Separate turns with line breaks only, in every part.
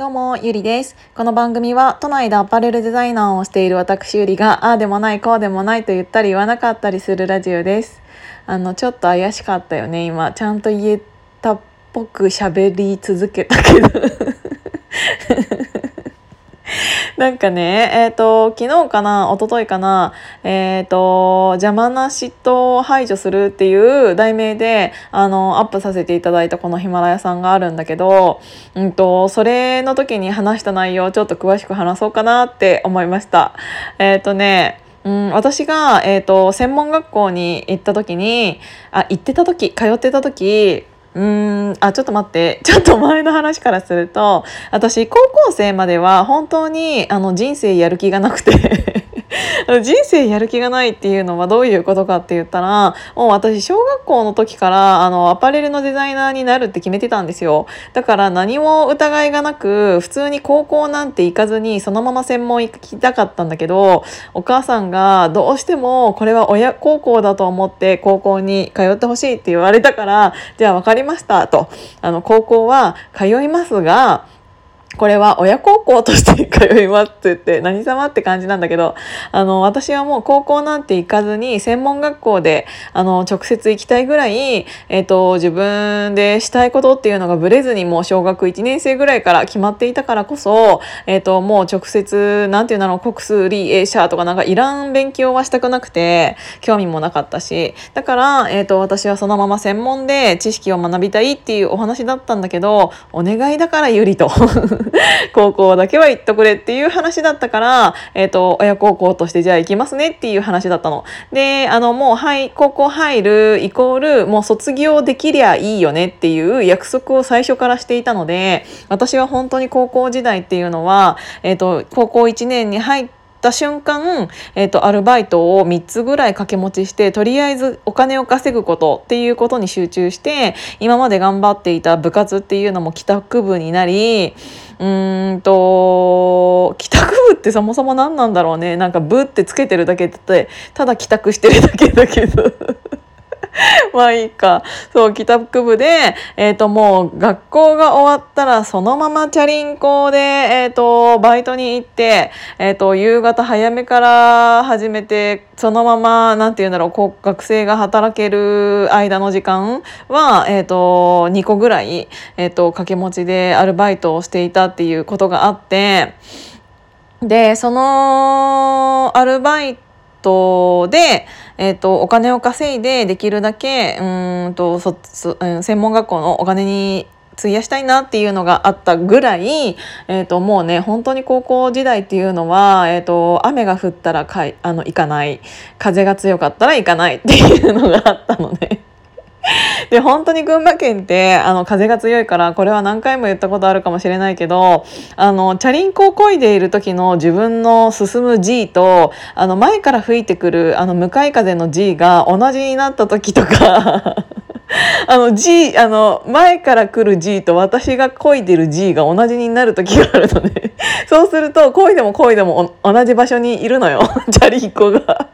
どうも、ゆりです。この番組は、都内でアパレルデザイナーをしている私ゆりが、ああでもない、こうでもないと言ったり言わなかったりするラジオです。あの、ちょっと怪しかったよね、今。ちゃんと言えたっぽく喋り続けたけど。なんかね、えっ、と、昨日かな、一昨日かな、えっ、と、邪魔な嫉妬を排除するっていう題名で、あの、アップさせていただいたこのヒマラヤさんがあるんだけど、うんと、それの時に話した内容をちょっと詳しく話そうかなって思いました。えっ、とね、うん、私が、えっ、と、専門学校に行った時に、あ、行ってた時、通ってた時、うんあちょっと待って。ちょっと前の話からすると私高校生までは本当にあの人生やる気がなくて。人生やる気がないっていうのはどういうことかって言ったらもう私小学校の時からあのアパレルのデザイナーになるって決めてたんですよ。だから何も疑いがなく普通に高校なんて行かずにそのまま専門行きたかったんだけどお母さんがどうしてもこれは親孝行だと思って高校に通ってほしいって言われたからじゃあ分かりましたと。あの高校は通いますがこれは親孝行として通いますって言って何様って感じなんだけどあの私はもう高校なんて行かずに専門学校であの直接行きたいぐらい、えっと自分でしたいことっていうのがブレずにもう小学1年生ぐらいから決まっていたからこそ、えっともう直接なんていうんだろう国数理英社とかなんかいらん勉強はしたくなくて興味もなかったしだから、えっと私はそのまま専門で知識を学びたいっていうお話だったんだけどお願いだからゆりと。高校だけは行っとくれっていう話だったから、えっ、と、親孝行としてじゃあ行きますねっていう話だったの。で、あの、もう、はい、高校入るイコール、もう卒業できりゃいいよねっていう約束を最初からしていたので、私は本当に高校時代っていうのは、えっ、と、高校1年に入って、た瞬間、えーと、アルバイトを3つぐらい掛け持ちしてとりあえずお金を稼ぐことっていうことに集中して今まで頑張っていた部活っていうのも帰宅部になりうーんと帰宅部ってそもそも何なんだろうね。なんか部ってつけてるだけってただ帰宅してるだけだけど。まあいいか。そう帰宅部で、えー、ともう学校が終わったらそのままチャリンコで、えー、とバイトに行って、えー、と夕方早めから始めてそのままなんて言うんだろう学生が働ける間の時間は、えー、と2個ぐらい、えー、と掛け持ちでアルバイトをしていたっていうことがあってでそのアルバイトで、えー、とお金を稼いでできるだけうんとそそ、うん、専門学校のお金に費やしたいなっていうのがあったぐらい、えー、ともうね本当に高校時代っていうのは、えー、と雨が降ったらかいあの行かない風が強かったら行かないっていうのがあったのね。で本当に群馬県ってあの風が強いからこれは何回も言ったことあるかもしれないけどあのチャリンコを漕いでいる時の自分の進む G とあの前から吹いてくるあの向かい風の G が同じになった時とか あの G あの前から来る G と私が漕いでる G が同じになる時があるのでそうすると漕いでも漕いでも同じ場所にいるのよ チャリンコが。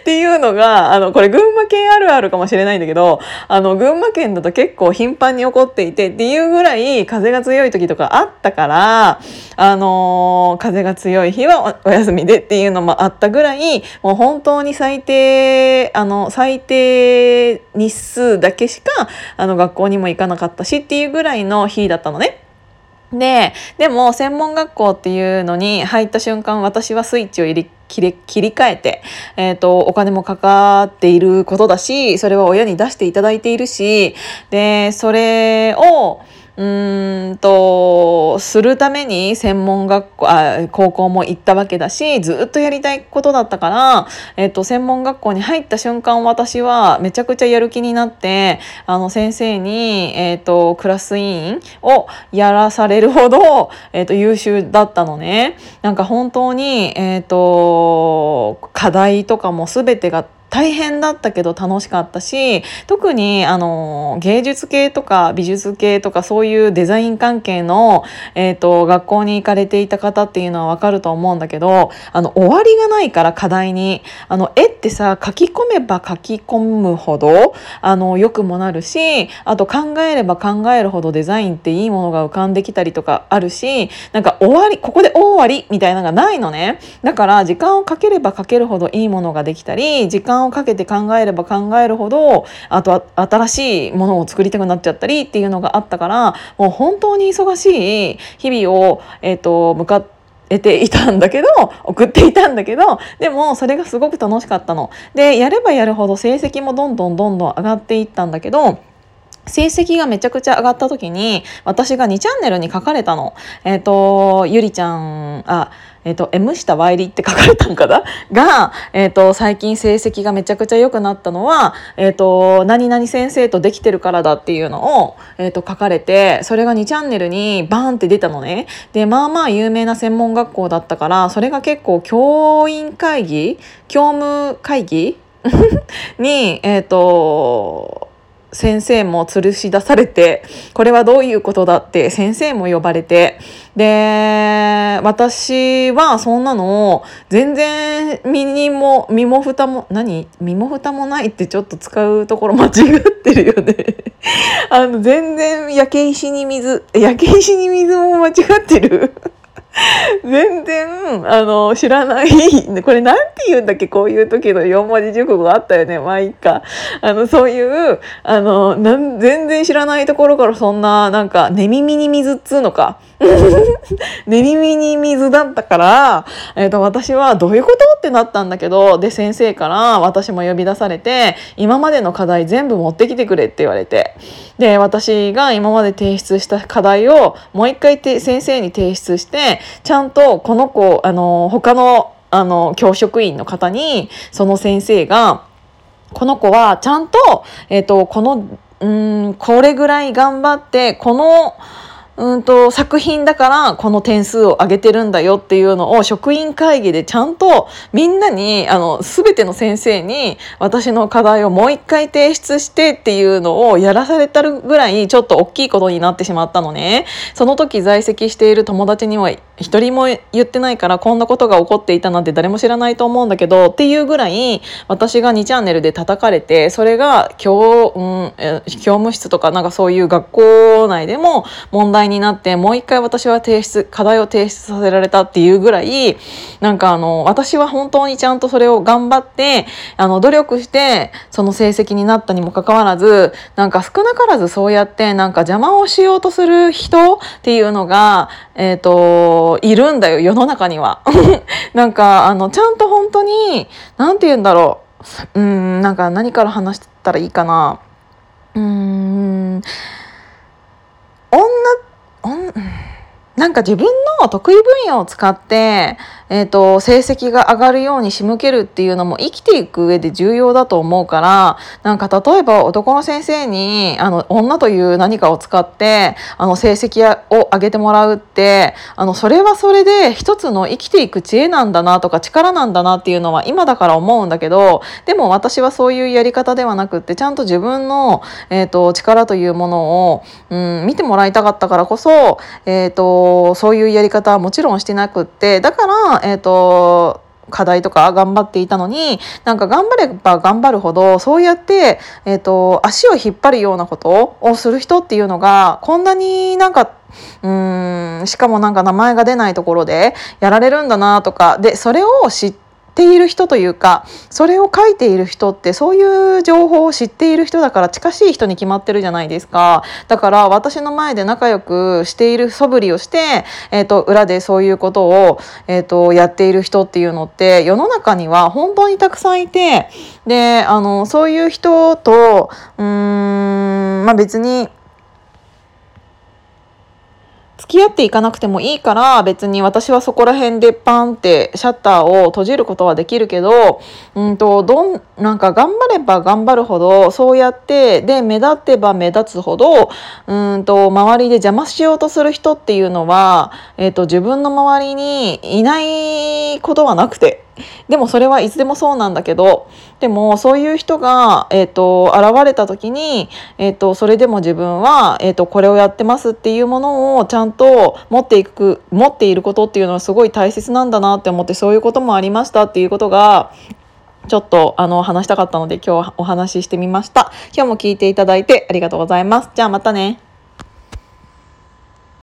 っていうのがあのこれ群馬県あるあるかもしれないんだけどあの群馬県だと結構頻繁に起こっていてっていうぐらい風が強い時とかあったから、あのー風が強い日はお休みでっていうのもあったぐらいもう本当に最低あの最低日数だけしかあの学校にも行かなかったしっていうぐらいの日だったのね。ででも専門学校っていうのに入った瞬間私はスイッチを入れ切り切り替えて、えー、とお金もかかっていることだしそれは親に出していただいているしでそれをうんとするために専門学校あ高校も行ったわけだしずっとやりたいことだったから、えっと専門学校に入った瞬間私はめちゃくちゃやる気になってあの先生に、えっとクラス委員をやらされるほど、えっと優秀だったのね。なんか本当に、えっと課題とかも全てが大変だったけど楽しかったし特にあの芸術系とか美術系とかそういうデザイン関係の、えーと、学校に行かれていた方っていうのは分かると思うんだけどあの終わりがないから課題にあの絵ってさ書き込めば書き込むほどあの良くもなるしあと考えれば考えるほどデザインっていいものが浮かんできたりとかあるしなんか終わりここで終わりみたいなのがないのね。だから時間をかければかけるほどいいものができたり時間をかけて考えれば考えるほどあと新しいものを作りたくなっちゃったりっていうのがあったからもう本当に忙しい日々を、えーと、向かって得ていたんだけど送っていたんだけどでもそれがすごく楽しかったの。でやればやるほど成績もどんどんどんどん上がっていったんだけど成績がめちゃくちゃ上がった時に私が2チャンネルに書かれたの。えっ、ー、とゆりちゃんあえっ、ー、と M 下 Y りって書かれたんかな？が、えっ、ー、と最近成績がめちゃくちゃ良くなったのは、えっ、と何々先生とできてるからだっていうのを、えっと書かれてそれが2チャンネルにバーンって出たのね。でまあまあ有名な専門学校だったからそれが結構教員会議教務会議？にえっ、と先生も吊るし出されてこれはどういうことだって先生も呼ばれて。で私はそんなの全然身にも身も蓋も何？身も蓋もないってちょっと使うところ間違ってるよね。あの全然焼け石に水焼け石に水も間違ってる。全然あの知らない。これなんて言うんだっけこういう時の4文字熟語あったよね。まあいいか。あのそういうあのなん全然知らないところからそんななんか寝耳に水っつうのか。寝耳に水だったから、えーと、私はどういうことってなったんだけどで先生から私も呼び出されて今までの課題全部持ってきてくれって言われてで私が今まで提出した課題をもう一回て先生に提出してちゃんとこの子あの他のあの教職員の方にその先生がこの子はちゃんと,、えーとこのうんこれぐらい頑張ってこのうんと作品だからこの点数を上げてるんだよっていうのを職員会議でちゃんとみんなにあの全ての先生に私の課題をもう一回提出してっていうのをやらされたるぐらいちょっと大きいことになってしまったのね。その時在籍している友達には一人も言ってないからこんなことが起こっていたなんて誰も知らないと思うんだけどっていうぐらい私が2チャンネルで叩かれてそれが教,、うん、教務室とかなんかそういう学校内でも問題になってもう一回私は提出課題を提出させられたっていうぐらいなんかあの私は本当にちゃんとそれを頑張ってあの努力してその成績になったにもかかわらずなんか少なからずそうやってなんか邪魔をしようとする人っていうのがえっ、ー、といるんだよ世の中には。なんかあのちゃんと本当に何て言うんだろう。うんなんか何から話したらいいかな。うーん。女なんか自分の得意分野を使って、えーと、成績が上がるように仕向けるっていうのも生きていく上で重要だと思うからなんか例えば男の先生にあの女という何かを使ってあの成績を上げてもらうってあのそれはそれで一つの生きていく知恵なんだなとか力なんだなっていうのは今だから思うんだけどでも私はそういうやり方ではなくってちゃんと自分の、えーと、力というものを、うん、見てもらいたかったからこそ、えーとそういうやり方はもちろんしてなくってだから、えーと、課題とか頑張っていたのになんか頑張れば頑張るほどそうやって、えーと、足を引っ張るようなことをする人っていうのがこんなになんかうんしかもなんか名前が出ないところでやられるんだなとかでそれを知ってている人というかそれを書いている人ってそういう情報を知っている人だから近しい人に決まってるじゃないですか。だから私の前で仲良くしている素振りをして、えーと、裏でそういうことを、えーと、やっている人っていうのって世の中には本当にたくさんいてであのそういう人とうーんまあ別に付き合っていかなくてもいいから別に私はそこら辺でパンってシャッターを閉じることはできるけどうんとどんなんか頑張れば頑張るほどそうやってで目立てば目立つほどうんと周りで邪魔しようとする人っていうのは、えーと、自分の周りにいないことはなくて。でもそれはいつでもそうなんだけどでもそういう人が、えーと、現れた時に、えーと、それでも自分は、えーとこれをやってますっていうものをちゃんと持っていく持っていることっていうのはすごい大切なんだなって思ってそういうこともありましたっていうことがちょっとあの話したかったので今日はお話ししてみました。今日も聞いていただいてありがとうございます。じゃあまたね。